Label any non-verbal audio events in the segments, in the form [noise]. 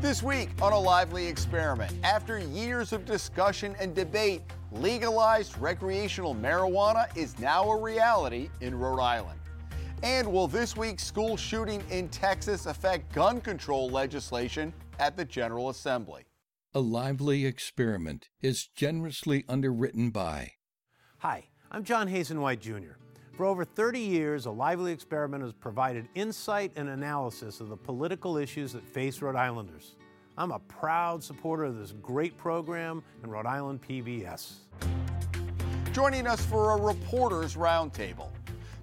This week on a lively experiment, after years of discussion and debate, legalized recreational marijuana is now a reality in Rhode Island. And will this week's school shooting in Texas affect gun control legislation at the General Assembly? A lively experiment is generously underwritten by. Hi, I'm John Hazen White Jr. For over 30 years, A Lively Experiment has provided insight and analysis of the political issues that face Rhode Islanders. I'm a proud supporter of this great program and Rhode Island PBS. Joining us for a reporter's roundtable,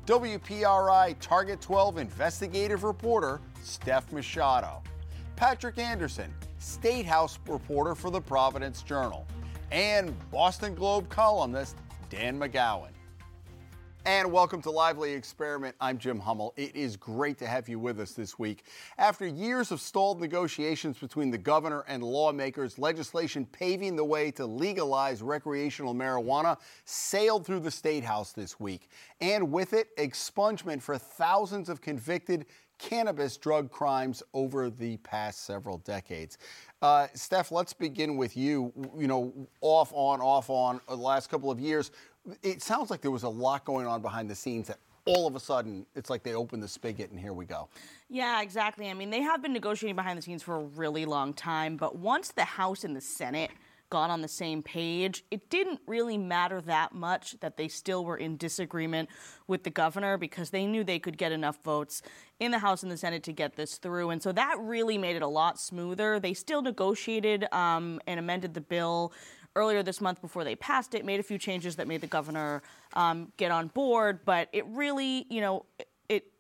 WPRI Target 12 investigative reporter Steph Machado, Patrick Anderson, State House reporter for the Providence Journal, and Boston Globe columnist Dan McGowan. And welcome to Lively Experiment. I'm Jim Hummel. It is great to have you with us this week. After years of stalled negotiations between the governor and lawmakers, legislation paving the way to legalize recreational marijuana sailed through the State House this week. And with it, expungement for thousands of convicted cannabis drug crimes over the past several decades. Uh, Steph, let's begin with you. You know, off, on, off, on, the last couple of years it sounds like there was a lot going on behind the scenes that all of a sudden it's like they opened the spigot and here we go. Yeah, exactly. I mean, they have been negotiating behind the scenes for a really long time, but once the House and the Senate got on the same page, it didn't really matter that much that they still were in disagreement with the governor because they knew they could get enough votes in the House and the Senate to get this through. And so that really made it a lot smoother. They still negotiated um, and amended the bill earlier this month before they passed it, made a few changes that made the governor um, get on board. But it really, you know, it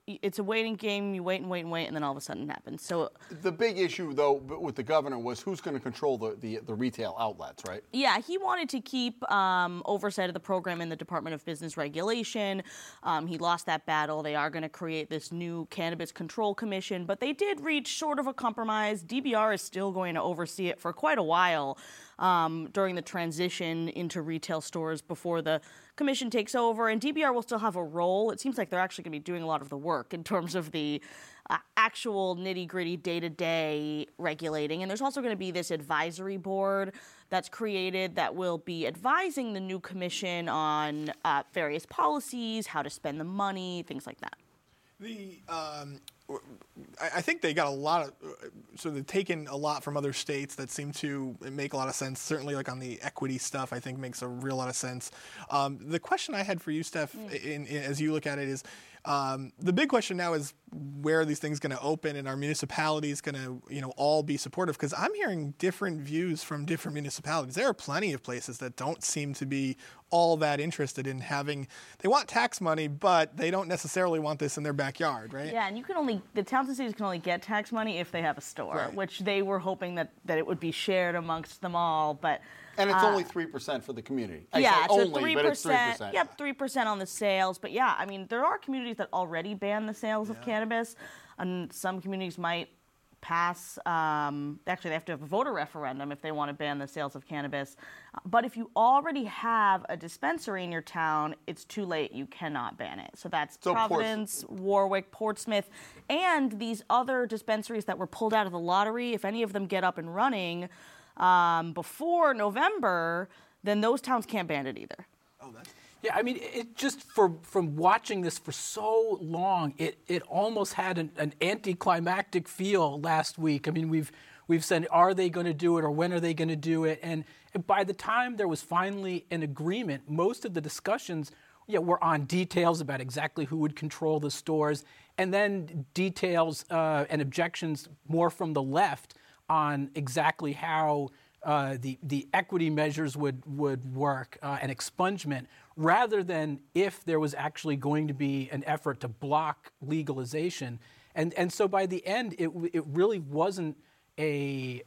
it's a waiting game. You wait and wait and wait, and then all of a sudden it happens. So the big issue, though, with the governor was who's going to control the, the, the retail outlets, right? Yeah, he wanted to keep um, oversight of the program in the Department of Business Regulation. Um, he lost that battle. They are going to create this new Cannabis Control Commission, but they did reach sort of a compromise. DBR is still going to oversee it for quite a while um, during the transition into retail stores before the commission takes over. And DBR will still have a role. It seems like they're actually going to be doing a lot of the work in terms of the uh, actual nitty gritty day to day regulating. And there's also going to be this advisory board that's created that will be advising the new commission on uh, various policies, how to spend the money, things like that. The um, I think they got a lot of, so they've taken a lot from other states that seem to make a lot of sense. Certainly, like on the equity stuff, I think makes a real lot of sense. Um, the question I had for you, Steph, mm. in, in, as you look at it, is um, the big question now is where are these things going to open and are municipalities going to you know all be supportive? Because i'm hearing different views from different municipalities. There are plenty of places that don't seem to be all that interested in having they want tax money but they don't necessarily want this in their backyard right? Yeah and you can only the towns and cities can only get tax money if they have a store right. which they were hoping that that it would be shared amongst them all but and it's uh, only 3% for the community. I yeah, it's only, 3%, but it's 3%. Yep, 3% on the sales. But yeah, I mean, there are communities that already ban the sales yeah. of cannabis, and some communities might pass, um, actually, they have to have a voter referendum if they want to ban the sales of cannabis. But if you already have a dispensary in your town, it's too late. You cannot ban it. So that's so Providence, Ports- Warwick, Portsmouth, and these other dispensaries that were pulled out of the lottery. If any of them get up and running, um, before November, then those towns can't ban it either. Oh, that's. Yeah, I mean, it just for from watching this for so long, it it almost had an, an anticlimactic feel last week. I mean, we've we've said, are they going to do it or when are they going to do it? And, and by the time there was finally an agreement, most of the discussions yeah, were on details about exactly who would control the stores, and then details uh, and objections more from the left on exactly how uh, the, the equity measures would, would work uh, and expungement rather than if there was actually going to be an effort to block legalization. And, and so by the end, it, it really wasn't a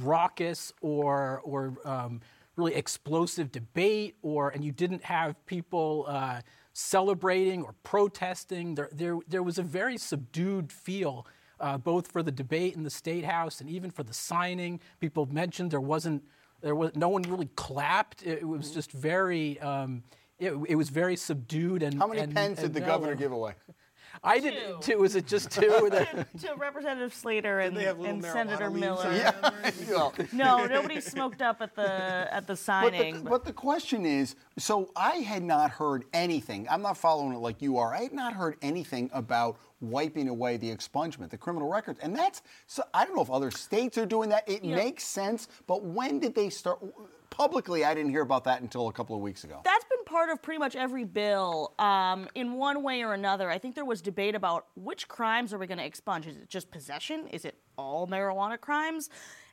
raucous or, or um, really explosive debate, or, and you didn't have people uh, celebrating or protesting. There, there, there was a very subdued feel uh, both for the debate in the state house and even for the signing. People mentioned there wasn't there was no one really clapped. It, it was just very. Um, it, it, was very subdued and. How many and, pens and did the governor give away? [laughs] I didn't. Two. Was it just two? [laughs] to, to Representative Slater and, they have little and Senator Miller. Yeah, [laughs] No, nobody smoked up at the at the But signing. the, but the question is so I had not heard anything. I'm not following it like you are. I had not heard anything about wiping away the expungement, the criminal records. And that's, so I don't know if other states are doing that. It Yeah. makes sense. But when did they start? Publicly, I didn't hear about that until a couple of weeks ago. That's been part of pretty much every bill um, in one way or another. I think there was debate about which crimes are we going to expunge. Is it just possession? Is it all marijuana crimes?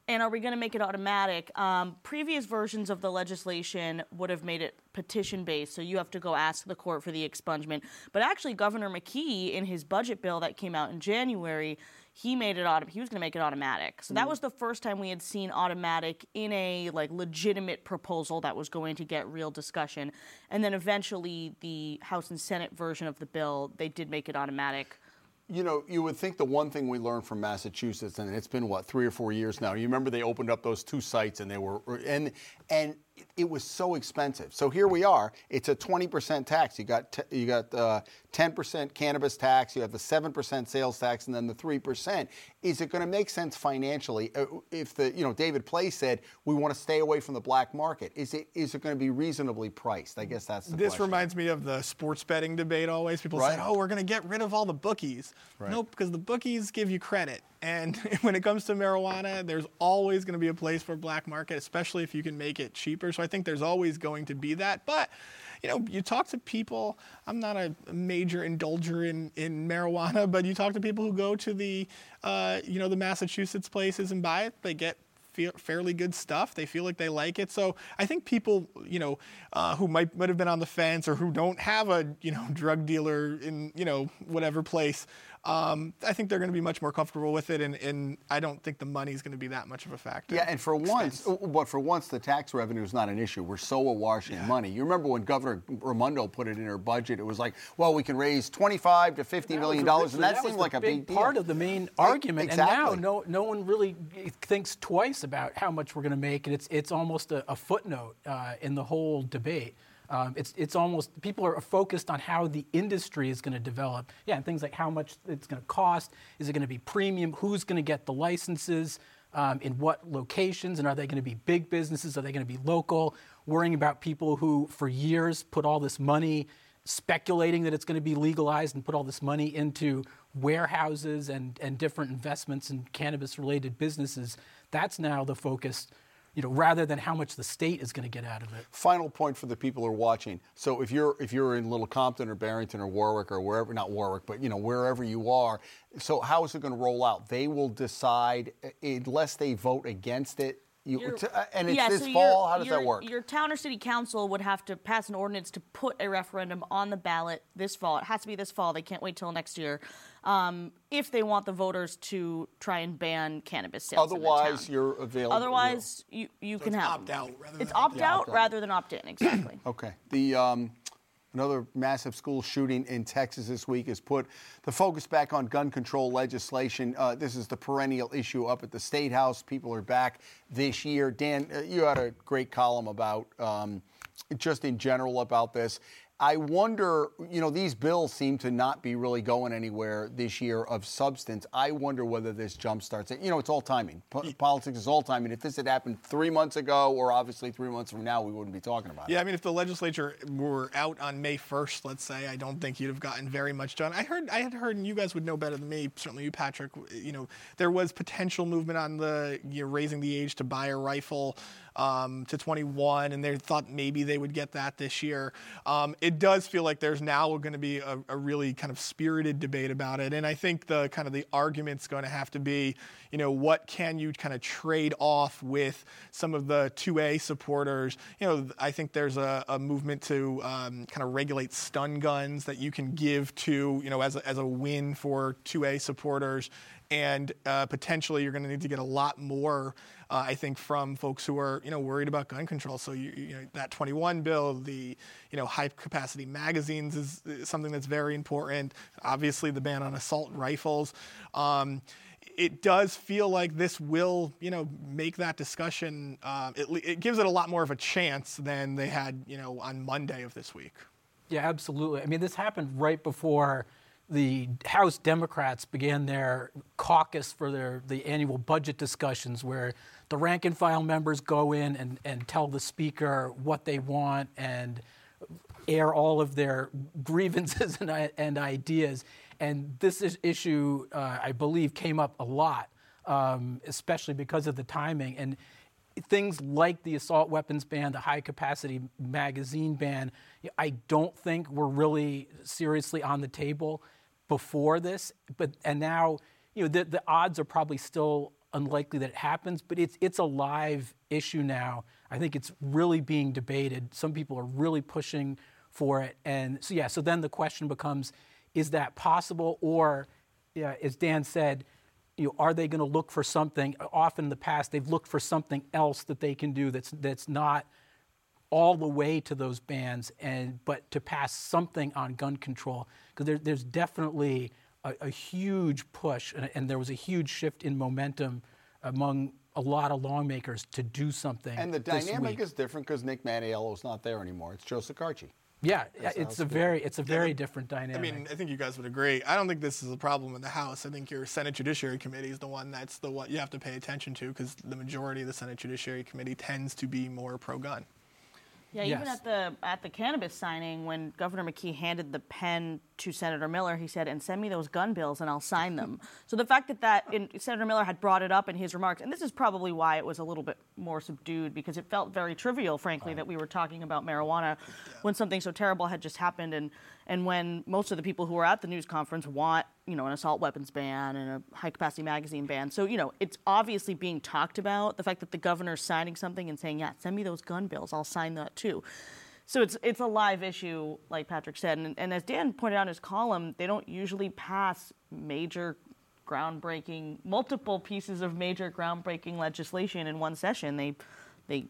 And are we going to make it automatic? Um, previous versions of the legislation would have made it petition based, so you have to go ask the court for the expungement. But actually, Governor McKee, in his budget bill that came out in January, he made it auto- he was going to make it automatic. So that was the first time we had seen automatic in a like legitimate proposal that was going to get real discussion. And then eventually the House and Senate version of the bill, they did make it automatic. You know, you would think the one thing we learned from Massachusetts, and it's been what three or four years now. You remember they opened up those two sites, and they were and and it was so expensive. So here we are. It's a 20% tax. You got t- you got uh, 10% cannabis tax. You have the 7% sales tax, and then the 3%. Is it going to make sense financially uh, if the you know David Play said we want to stay away from the black market? Is it is it going to be reasonably priced? I guess that's the This question. reminds me of the sports betting debate always. People Right. say, oh, we're going to get rid of all the bookies. Nope, because the bookies give you credit. And [laughs] when it comes to marijuana, there's always going to be a place for black market, especially if you can make it cheaper. So I think there's always going to be that. But you know, you talk to people. I'm not a major indulger in, in marijuana, but you talk to people who go to the, uh, you know, the Massachusetts places and buy it. They get fairly good stuff. They feel like they like it. So I think people, you know, uh, who might might have been on the fence or who don't have a you know [laughs] drug dealer in you know whatever place, um, I think they're going to be much more comfortable with it. And, and I don't think the money is going to be that much of a factor. Yeah, and for once, but for once, the tax revenue is not an issue. We're so awash in money. You remember when Governor Raimondo put it in her budget? It was like, well, we can raise 25 to 50 million dollars, and that, was seemed the like a big, big part of the main Right, argument. exactly. And now no, no one really thinks twice about how much we're going to make, and it's it's almost a, a footnote uh, in the whole debate. Um, it's it's almost people are focused on how the industry is going to develop. Yeah, and things like how much it's going to cost. Is it going to be premium? Who's going to get the licenses? Um, in what locations? And are they going to be big businesses? Are they going to be local? Worrying about people who, for years, put all this money speculating that it's going to be legalized and put all this money into warehouses and, and different investments in cannabis related businesses. That's now the focus, you know, rather than how much the state is going to get out of it. Final point for the people who are watching. So if you're if you're in Little Compton or Barrington or Warwick or wherever, not Warwick, but you know wherever you are. So how is it going to roll out? They will decide unless they vote against it. You, Your- to- uh, and it's yeah, this so fall. How does that work? Your town or city council would have to pass an ordinance to put a referendum on the ballot this fall. It has to be this fall. They can't wait till next year. Um, if they want the voters to try and ban cannabis sales. in the Otherwise, town. you're available. Otherwise, you, you can it's have opt them. out rather It's than opt opt out Opt out. rather than opt in. Exactly. [coughs] Okay. The um, another massive school shooting in Texas this week has put the focus back on gun control legislation. Uh, this is the perennial issue up at the state house. People are back this year. Dan, uh, you had a great column about um, just in general about this. I wonder, you know, these bills seem to not be really going anywhere this year of substance. I wonder whether this jumpstarts it. You know, it's all timing. Po- politics is all timing. If this had happened three months ago, or obviously three months from now, we wouldn't be talking about it. Yeah, I mean, if the legislature were out on May 1st, let's say, I don't think you'd have gotten very much done. I heard, I had heard, and you guys would know better than me, certainly you, Patrick. You know, there was potential movement on the you know, raising the age to buy a rifle um, to 21, and they thought maybe they would get that this year. Um, it does feel like there's now going to be a, a really kind of spirited debate about it, and I think the kind of the argument's going to have to be, you know, what can you kind of trade off with some of the 2A supporters? You know, I think there's a, a movement to um, kind of regulate stun guns that you can give to, you know, as a, as a win for 2A supporters. And uh, potentially, you're going to need to get a lot more, uh, I think, from folks who are, you know, worried about gun control. So, you, you know, that 21 bill, the, you know, high capacity magazines is, something that's very important. Obviously, the ban on assault rifles. Um, it does feel like this will, you know, make that discussion. Um, it, it gives it a lot more of a chance than they had, you know, on Monday of this week. Yeah, absolutely. I mean, this happened right before the House Democrats began their caucus for their the annual budget discussions, where the rank and file members go in and, and tell the speaker what they want and air all of their [laughs] grievances and, and ideas. And this is issue, uh, I believe, came up a lot, um, especially because of the timing. And things like the assault weapons ban, the high capacity magazine ban, I don't think were really seriously on the table before this. But and now, you know, the, the odds are probably still unlikely that it happens, but it's it's a live issue now. I think it's really being debated. Some people are really pushing for it, and so yeah. So then the question becomes: Is that possible, or, yeah, as Dan said, you know, are they going to look for something? Often in the past, they've looked for something else that they can do that's that's not all the way to those bans, and but to pass something on gun control because there, there's definitely a, a huge push, and, and, there was a huge shift in momentum among a lot of lawmakers to do something. And the dynamic is different because Nick Mattiello is not there anymore. It's Joe Shekarchi. Yeah, it's a very it's a very yeah, different dynamic. I mean, I think you guys would agree. I don't think this is a problem in the House. I think your Senate Judiciary Committee is the one that's the one you have to pay attention to because the majority of the Senate Judiciary Committee tends to be more pro-gun. Yeah, yes. even at the at the cannabis signing, when Governor McKee handed the pen to Senator Miller, he said, "And send me those gun bills, and I'll sign them." [laughs] so the fact that that in, Senator Miller had brought it up in his remarks, and this is probably why it was a little bit more subdued because it felt very trivial, frankly, right. that we were talking about marijuana yeah. when something so terrible had just happened, and and when most of the people who were at the news conference want, you know, an assault weapons ban and a high capacity magazine ban. So, you know, it's obviously being talked about. The fact that the governor's signing something and saying, yeah, send me those gun bills, I'll sign that too. So it's it's a live issue, like Patrick said. And, and as Dan pointed out in his column, they don't usually pass major groundbreaking, multiple pieces of major groundbreaking legislation in one session. They they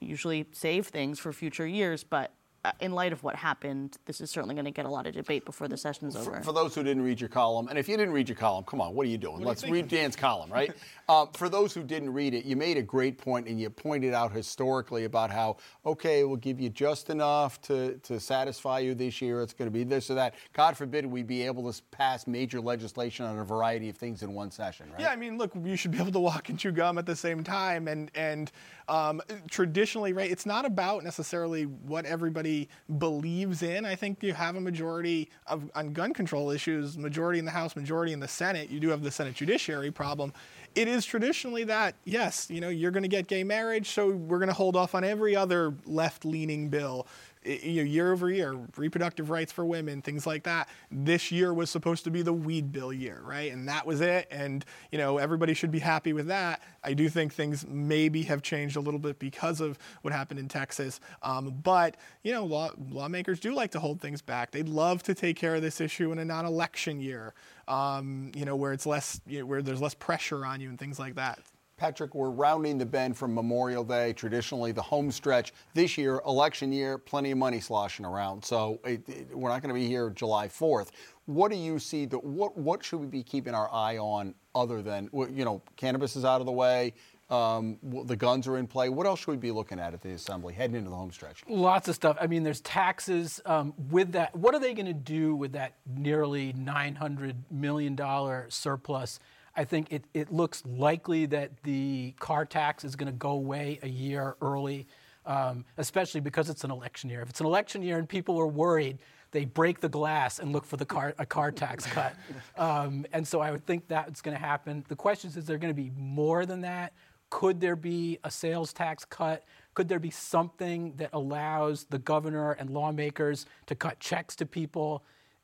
usually save things for future years, but in light of what happened, this is certainly going to get a lot of debate before the session is over. For, for, those who didn't read your column, and if you didn't read your column, come on, what are you doing? What Let's read Dan's column, right? uh, [laughs] for those who didn't read it, you made a great point and you pointed out historically about how, okay, we'll give you just enough to, to satisfy you this year. It's going to be this or that. God forbid we be able to pass major legislation on a variety of things in one session, right? Yeah, I mean, look, you should be able to walk and chew gum at the same time. And, and um, traditionally, right, it's not about necessarily what everybody believes in. I think you have a majority of, on gun control issues, majority in the House, majority in the Senate. You do have the Senate judiciary problem. It is traditionally that, yes, you know, you're going to get gay marriage, so we're going to hold off on every other left leaning bill year over year, reproductive rights for women, things like that. This year was supposed to be the weed bill year, right? And that was it. And, you know, everybody should be happy with that. I do think things maybe have changed a little bit because of what happened in Texas. Um, but, you know, law, lawmakers do like to hold things back. They'd love to take care of this issue in a non election year, um, you know, where it's less, you know, where there's less pressure on you and things like that. Patrick, we're rounding the bend from Memorial Day, traditionally the home stretch. This year, election year, plenty of money sloshing around. So it, it, we're not going to be here July 4th. What do you see? That what what should we be keeping our eye on other than you know cannabis is out of the way, um, the guns are in play. What else should we be looking at at the assembly heading into the home stretch? Lots of stuff. I mean, there's taxes. Um, with that, what are they going to do with that nearly 900 million dollar surplus? I think it, it looks likely that the car tax is going to go away a year early, um, especially because it's an election year. If it's an election year and people are worried, they break the glass and look for the car, a car tax [laughs] cut. Um, and so I would think that's going to happen. The question is, is there going to be more than that? Could there be a sales tax cut? Could there be something that allows the governor and lawmakers to cut checks to people?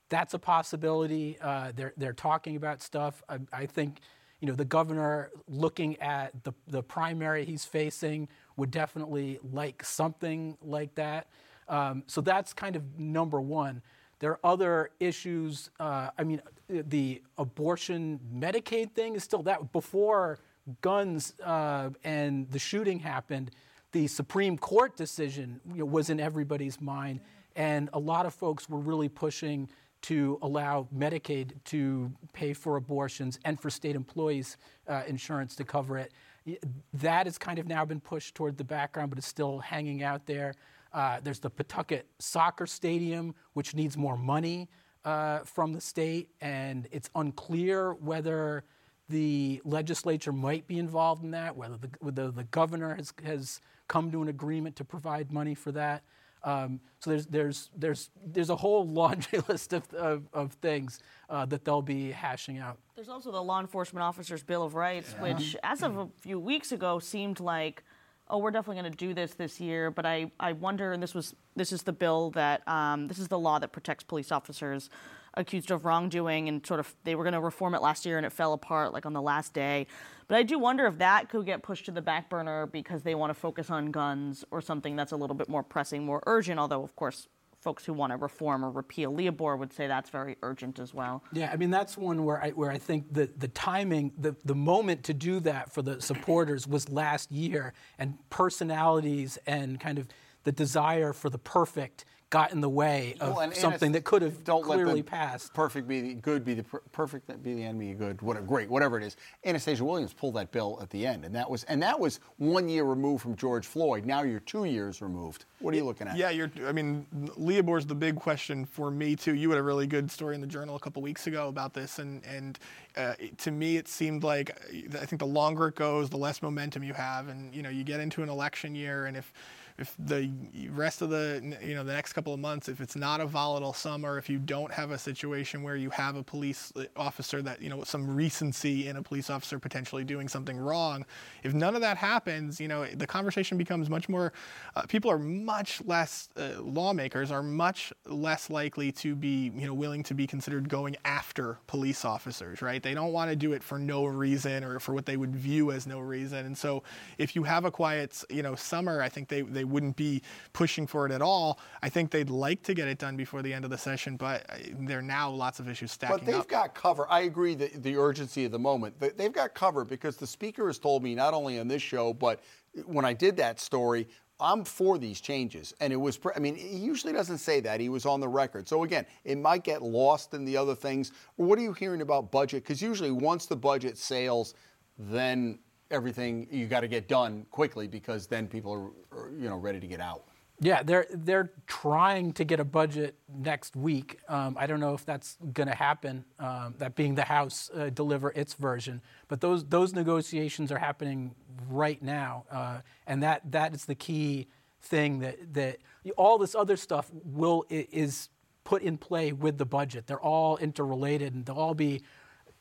That's a possibility. Uh, they're, they're talking about stuff. I, I, think, you know, the governor looking at the, the primary he's facing would definitely like something like that. Um, so that's kind of number one. There are other issues. Uh, I mean, the abortion Medicaid thing is still that. Before guns uh, and the shooting happened, the Supreme Court decision you know, was in everybody's mind. And a lot of folks were really pushing to allow Medicaid to pay for abortions and for state employees' uh, insurance to cover it. That has kind of now been pushed toward the background, but it's still hanging out there. Uh, there's the Pawtucket Soccer Stadium, which needs more money. uh, from the state, and it's unclear whether the legislature might be involved in that, whether the, whether the governor has, has come to an agreement to provide money for that. Um, so there's, there's, there's, there's a whole laundry [laughs] list of, of, of things uh, that they'll be hashing out. There's also the Law Enforcement Officers Bill of Rights, yeah. which, as of a few weeks ago, seemed like, oh, we're definitely going to do this this year. But I, I wonder, and this was this is the bill that um, this is the law that protects police officers accused of wrongdoing and sort of they were going to reform it last year and it fell apart like on the last day. But I do wonder if that could get pushed to the back burner because they want to focus on guns or something that's a little bit more pressing, more urgent, although of course folks who want to reform or repeal Leobor would say that's very urgent as well. Yeah, I mean that's one where I where I think the the timing, the the moment to do that for the supporters was last year, and personalities and kind of the desire for the perfect got in the way of well, and, something that could have don't clearly let passed. Perfect be the good, be the per- perfect be the enemy of good. What a great, whatever it is. Anastasia Williams pulled that bill at the end, and that was and that was one year removed from George Floyd. Now you're two years removed. What are you looking at? Yeah, you're. I mean, Leobor's the big question for me too. You had a really good story in the Journal a couple weeks ago about this, and and uh, to me it seemed like I think the longer it goes, the less momentum you have, and you know you get into an election year, and if if the rest of the you know the next couple of months if it's not a volatile summer if you don't have a situation where you have a police officer that you know some recency in a police officer potentially doing something wrong if none of that happens you know the conversation becomes much more uh, people are much less uh, lawmakers are much less likely to be you know willing to be considered going after police officers right? They don't want to do it for no reason or for what they would view as no reason. And so if you have a quiet you know summer i think they they wouldn't be pushing for it at all. I think they'd like to get it done before the end of the session, but uh, there are now lots of issues stacking up. But they've up. got cover. I agree that the urgency of the moment. They've got cover because the speaker has told me not only on this show, but when I did that story, I'm for these changes. And it was, I mean, he usually doesn't say that. He was on the record. So again, it might get lost in the other things. What are you hearing about budget? Because usually once the budget sails, then everything you got to get done quickly because then people are, are, you know ready to get out. Yeah, they're they're trying to get a budget next week. Um, I don't know if that's going to happen. Um, that being the House uh, deliver its version, but those those negotiations are happening right now, uh, and that that is the key thing that that all this other stuff will is put in play with the budget. They're all interrelated, and they'll all be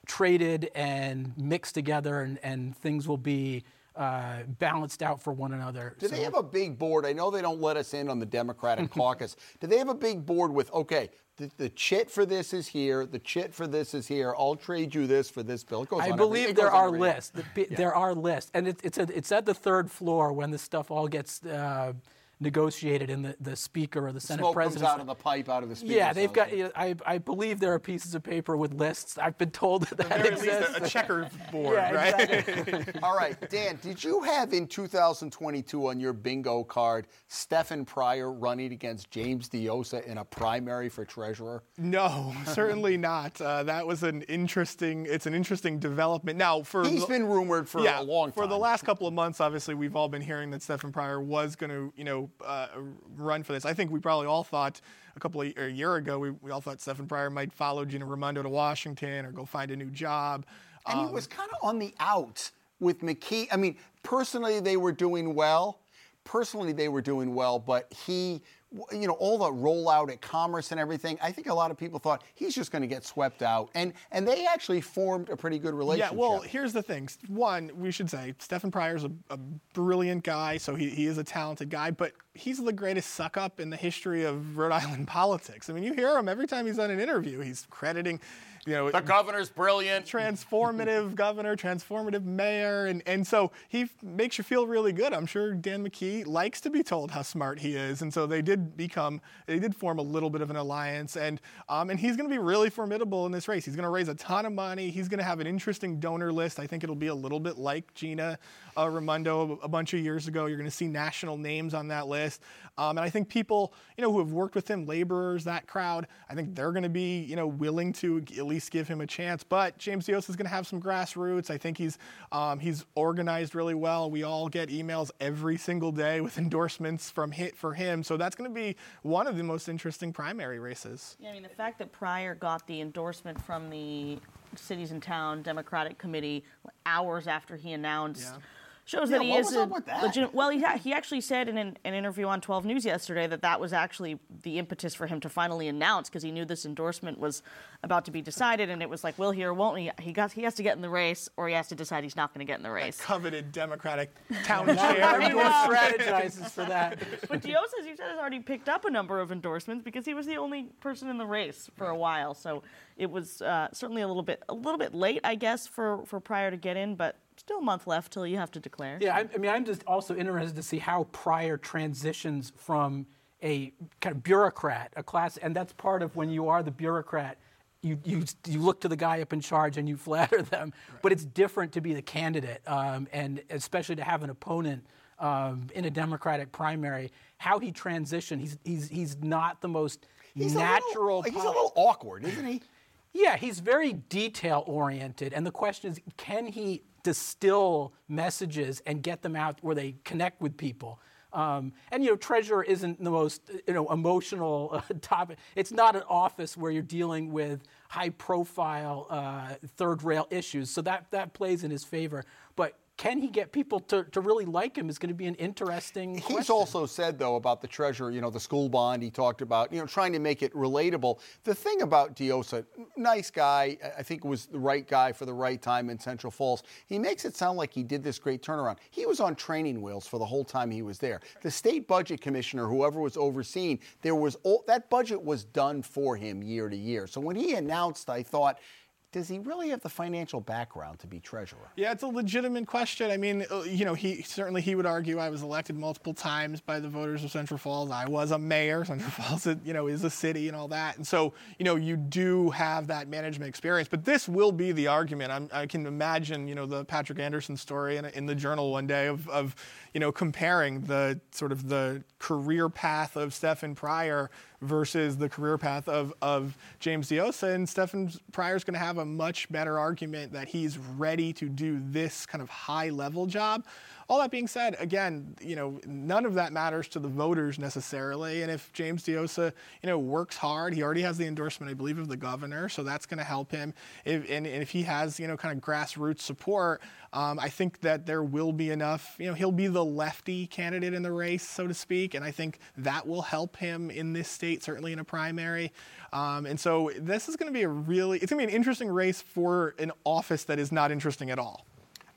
traded and mixed together, and, and things will be uh, balanced out for one another. Do so, they have a big board? I know they don't let us in on the Democratic [laughs] caucus. Do they have a big board with, okay, the, the, chit for this is here, the chit for this is here, I'll trade you this for this bill? I believe there are lists. Yeah. There are lists. And it, it's, a, it's at the third floor when this stuff all gets. Uh, negotiated in the, the speaker or the Senate Smoke president. comes out of the pipe out of the speaker. Yeah, they've got. You know, I, I believe there are pieces of paper with lists. I've been told that that exists. a checkerboard, yeah, right? Exactly. [laughs] All right, Dan, did you have in 2022 on your bingo card Stefan Pryor running against James Diossa in a primary for treasurer? No, certainly not. Uh, that was an interesting. It's an interesting development. Now, for he's the, been rumored for yeah, a long time. For the last couple of months, obviously, we've all been hearing that Stefan Pryor was going to, you know, uh, run for this. I think we probably all thought a couple of a year ago we, we all thought Stefan Pryor might follow Gina Raimondo to Washington or go find a new job. And um, he was kind of on the out with McKee. I mean, personally they were doing well. Personally they were doing well, but he you know, all the rollout at Commerce and everything, I think a lot of people thought he's just going to get swept out. And and they actually formed a pretty good relationship. Yeah, well, here's the thing. One, we should say Stefan Pryor's a, a brilliant guy, so he, he is a talented guy, but he's the greatest suck up in the history of Rhode Island [laughs] politics. I mean, you hear him every time he's on an interview. He's crediting you know, the governor's brilliant, transformative [laughs] governor, transformative mayor, and and so he makes you feel really good. I'm sure Dan McKee likes to be told how smart he is, and so they did become, they did form a little bit of an alliance, and um, and he's going to be really formidable in this race. He's going to raise a ton of money. He's going to have an interesting donor list. I think it'll be a little bit like Gina uh, Raimondo a bunch of years ago. You're going to see national names on that list, um, and I think people, you know, who have worked with him, laborers, that crowd, I think they're going to be, you know, willing to at least least give him a chance. But James Diossa is going to have some grassroots. I think he's um, he's organized really well. We all get emails every single day with [laughs] endorsements from hit for him. So that's going to be one of the most interesting primary races. Yeah, I mean the fact that Pryor got the endorsement from the cities and town Democratic Committee hours after he announced. Yeah. Shows Yeah, that he what is was a up with that? legit- Well, he, he actually said in an, an interview on 12 News yesterday that that was actually the impetus for him to finally announce because he knew this endorsement was about to be decided, and it was like, will he or won't he? He got he has to get in the race, or he has to decide he's not going to get in the race. Coveted Democratic [laughs] town Now chair. everyone endorsement. strategizes for that. [laughs] But Dios, as you said, has already picked up a number of endorsements because he was the only person in the race for a while. So it was uh, certainly a little bit a little bit late, I guess, for for Pryor to get in, but still a month left till you have to declare. Yeah, I, I mean, I'm just also interested to see how Pryor transitions from a kind of bureaucrat, a class, and that's part of when you are the bureaucrat. You, you, you look to the guy up in charge and you [laughs] flatter them, but it's different to be the candidate, um, and especially to have an opponent um, in a Democratic primary. How he transitioned, he's, he's, he's not the most He's a natural. little, he's a little awkward, isn't he? yeah, he's very detail oriented. And the question is can he distill messages and get them out where they connect with people? Um, and you know, treasurer isn't the most you know emotional uh, [laughs] topic. It's not an office where you're dealing with high-profile uh, third-rail issues, so that that plays in his favor. But can he get people to, to really like him is going to be an interesting. He's question. also said, though, about the treasurer, you know, the school bond he talked about, you know, trying to make it relatable. The thing about Diossa, nice guy, I think was the right guy for the right time in Central Falls. He makes it sound like he did this great turnaround. He was on training wheels for the whole time he was there. The state budget commissioner, whoever was overseeing, there was all, that budget was done for him year to year. So when he announced, I thought, does he really have the financial background to be treasurer? Yeah, it's a legitimate question. I mean, uh, you know, he certainly he would argue I was elected multiple times by the voters of Central Falls. I was a mayor. [laughs] Central Falls, you know, is a city and all that. And so, you know, you do have that management experience. But this will be the argument. I'm, I can imagine, you know, the Patrick Anderson story in, in the Journal one day of, of, you know, comparing the sort of the career path of Stefan Pryor versus the career path of, of James Diossa. And Stefan Pryor's going to have a much better argument that he's ready to do this kind of high level job. All that being said, again, you know, none of that matters to the voters necessarily. And if James Diossa, you know, works hard, he already has the endorsement, I believe, of the governor, so that's going to help him. If, and, and if he has, you know, kind of grassroots support, um, I think that there will be enough. You know, he'll be the lefty candidate in the race, so to speak, and I think that will help him in this state, certainly in a primary. Um, and so this is going to be a really, it's going to be an interesting race for an office that is not interesting at all.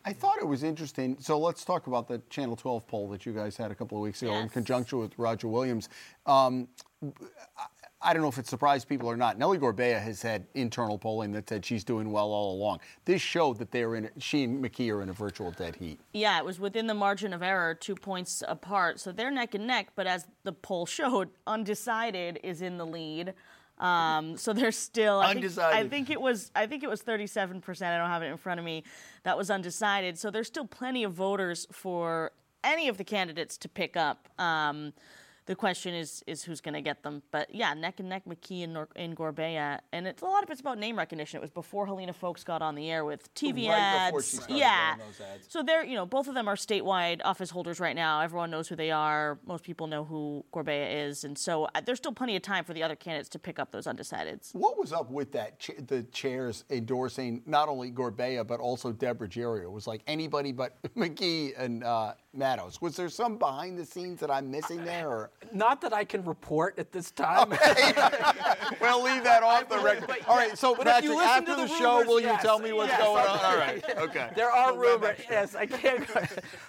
I thought it was interesting. So let's talk about the Channel 12 poll that you guys had a couple of weeks ago in conjunction with Roger Williams. Um, I- I don't know if it surprised people or not. Nellie Gorbea has had internal polling that said she's doing well all along. This showed that they're in. She and McKee are in a virtual dead heat. Yeah, it was within the margin of error, two points apart. So they're neck and neck, but as the poll [laughs] showed, undecided is in the lead. Um, so they're still I think- I think it was I think it was 37 percent. I don't have it in front of me. That was undecided. So there's still plenty of voters for any of the candidates to pick up. Um, the question is is who's going to get them. But yeah, neck and neck, McKee and, Nor- and Gorbea, and it's a lot of it's about name recognition. It was before Helena Foulkes got on the air with TV Right ads. she started yeah, those ads. so they're, you know, both of them are statewide office holders right now. Everyone knows who they are. Most people know who Gorbea is, and so uh, there's still plenty of time for the other candidates to pick up those undecideds. What was up with that? Ch- the chairs endorsing not only Gorbea but also Deborah Ruggiero. It was like anybody but [laughs] McKee and uh. Was there some behind the scenes that I'm missing there? Or? Not that I can report at this time. [laughs] We'll leave that off the record. but All right, so if Patrick, after the, the show, rumors, will you yes, tell me what's yes, going on? All right, okay. There are rumors. Yes, I can't.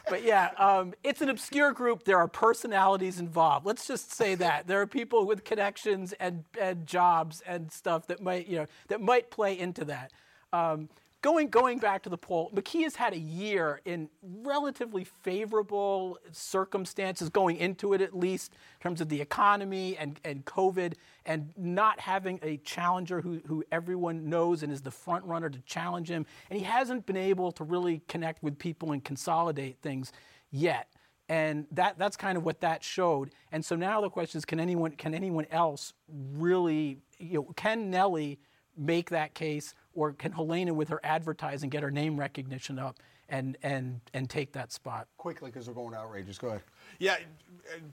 But yeah, um, it's an obscure group. There are personalities involved. Let's just say that there are people with connections and, and jobs and stuff that might you know that might play into that. Um, going going back to the poll, McKee has had a year in relatively favorable circumstances going into it, at least in terms of the economy and, and COVID, and not having a challenger who, who everyone knows and is the front runner to challenge him. And he hasn't been able to really connect with people and consolidate things yet. And that, that's kind of what that showed. And so now the question is, can anyone, can anyone else really, you know, can Nellie make that case, or can Helena, with her advertising, get her name recognition up and and and take that spot? Quickly, because we're going outrageous. Go ahead. Yeah,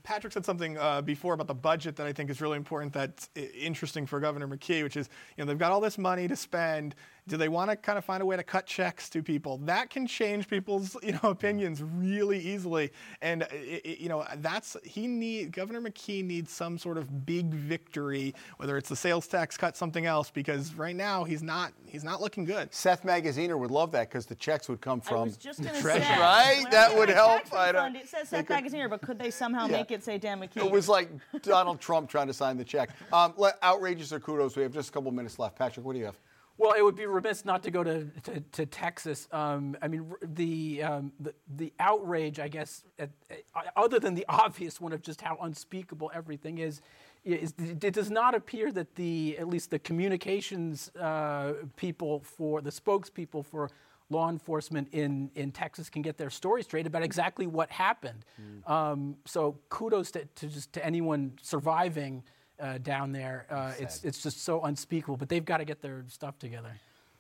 Patrick said something uh, before about the budget that I think is really important. That's interesting for Governor McKee, which is you know they've got all this money to spend. Do they want to kind of find a way to cut checks to people? That can change people's you know opinions really easily. And it, it, you know that's he need Governor McKee needs some sort of big victory, whether it's the sales tax cut, something else, because right now he's not he's not looking good. Seth Magaziner would love that because the checks would come from I was just gonna treasury, say, right? well, that would help. I don't- refund, It says Seth Magaziner, but could they somehow Yeah. make it say Dan McKee? It was like Donald Trump trying to sign the check. Um, outrageous or kudos? We have just a couple minutes left. Patrick, what do you have? Well, it would be remiss not to go to, to, to Texas. Um, I mean, the, um, the the outrage, I guess, at, uh, other than the [laughs] obvious one of just how unspeakable everything is, is it does not appear that the at least the communications uh, people for the spokespeople for law enforcement in, in Texas can get their story straight about exactly what happened. Um, so kudos to, to just to anyone surviving uh, down there. Uh, it's it's just so unspeakable. But they've got to get their stuff together.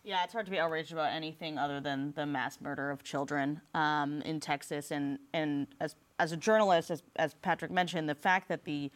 Yeah, it's hard to be outraged about anything other than the mass murder of children um, in Texas. And, and as, as a journalist, as, as Patrick mentioned, the fact that the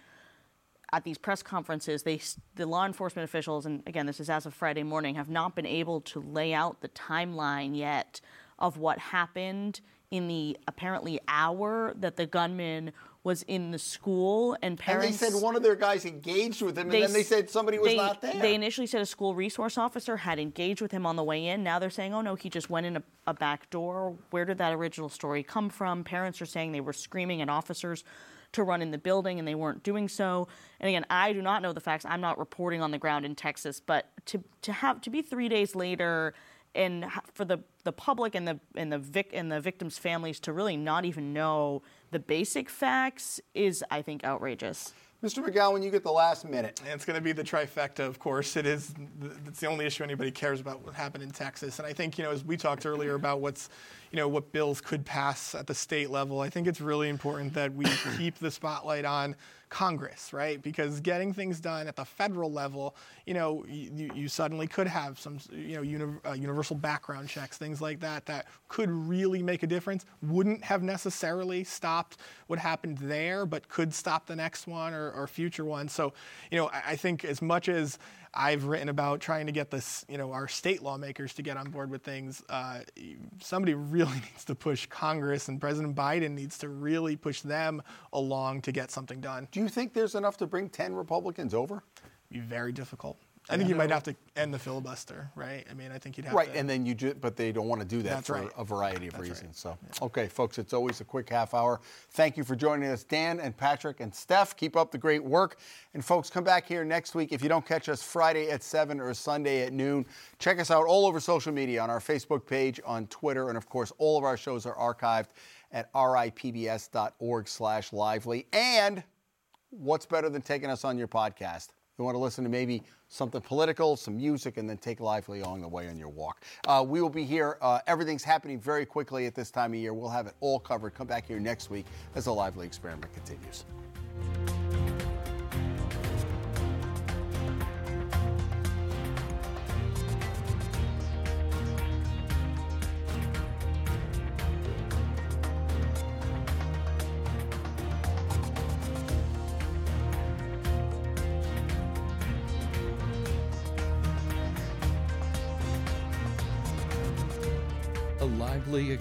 at these press conferences, they, the law enforcement officials, and again, this is as of Friday morning, have not been able to lay out the timeline yet of what happened in the apparently hour that the gunman was in the school and And they parents. said one of their guys engaged with him, and then they said somebody was they- not there. They initially said a school resource officer had engaged with him on the way in. Now they're saying, oh no, he just went in a, a back door. Where did that original story come from? Parents are saying they were screaming at officers to run in the building and they weren't doing so. And again, I do not know the facts. I'm not reporting on the ground in Texas, but to to have to be three days later and for the, the public and the and the vic and the victims' families to really not even know the basic facts is, I think, outrageous. Mr. McGowan, you get the last minute. And it's going to be the trifecta, of course. It is. It's the only issue anybody cares about what happened in Texas. And I think you know, as we talked earlier about what's, you know, what bills could pass at the state level. I think it's really important that we keep the spotlight on Congress, right? Because getting things done at the federal level, you know, you, you suddenly could have some, you know, uni- uh, universal background checks, things like that, that could really make a difference. Wouldn't have necessarily stopped what happened there, but could stop the next one or, or future one. So, you know, I, I think as much as I've written about trying to get this, you know, our state lawmakers to get on board with things. Uh, somebody really [laughs] needs to push Congress, and President Biden needs to really push them along to get something done. Do you think there's enough to bring 10 Republicans over? Be very difficult. I think you might have to end the filibuster, right? I mean, I think you'd have to. Right, to. and then you ju- but they don't want to do that That's for right. a variety of That's right. reasons. So, okay, folks, it's always a quick half hour. Thank you for joining us, Dan and Patrick and Steph. Keep up the great work. And folks, come back here next week. If you don't catch us Friday at 7 or Sunday at noon, check us out all over social media on our Facebook page, on Twitter, and of course, all of our shows are archived at ripbs.org slash lively. And what's better than taking us on your podcast? You want to listen to maybe something political, some music, and then take lively along the way on your walk. Uh, we will be here. Uh, everything's happening very quickly at this time of year. We'll have it all covered. Come back here next week as the lively experiment continues.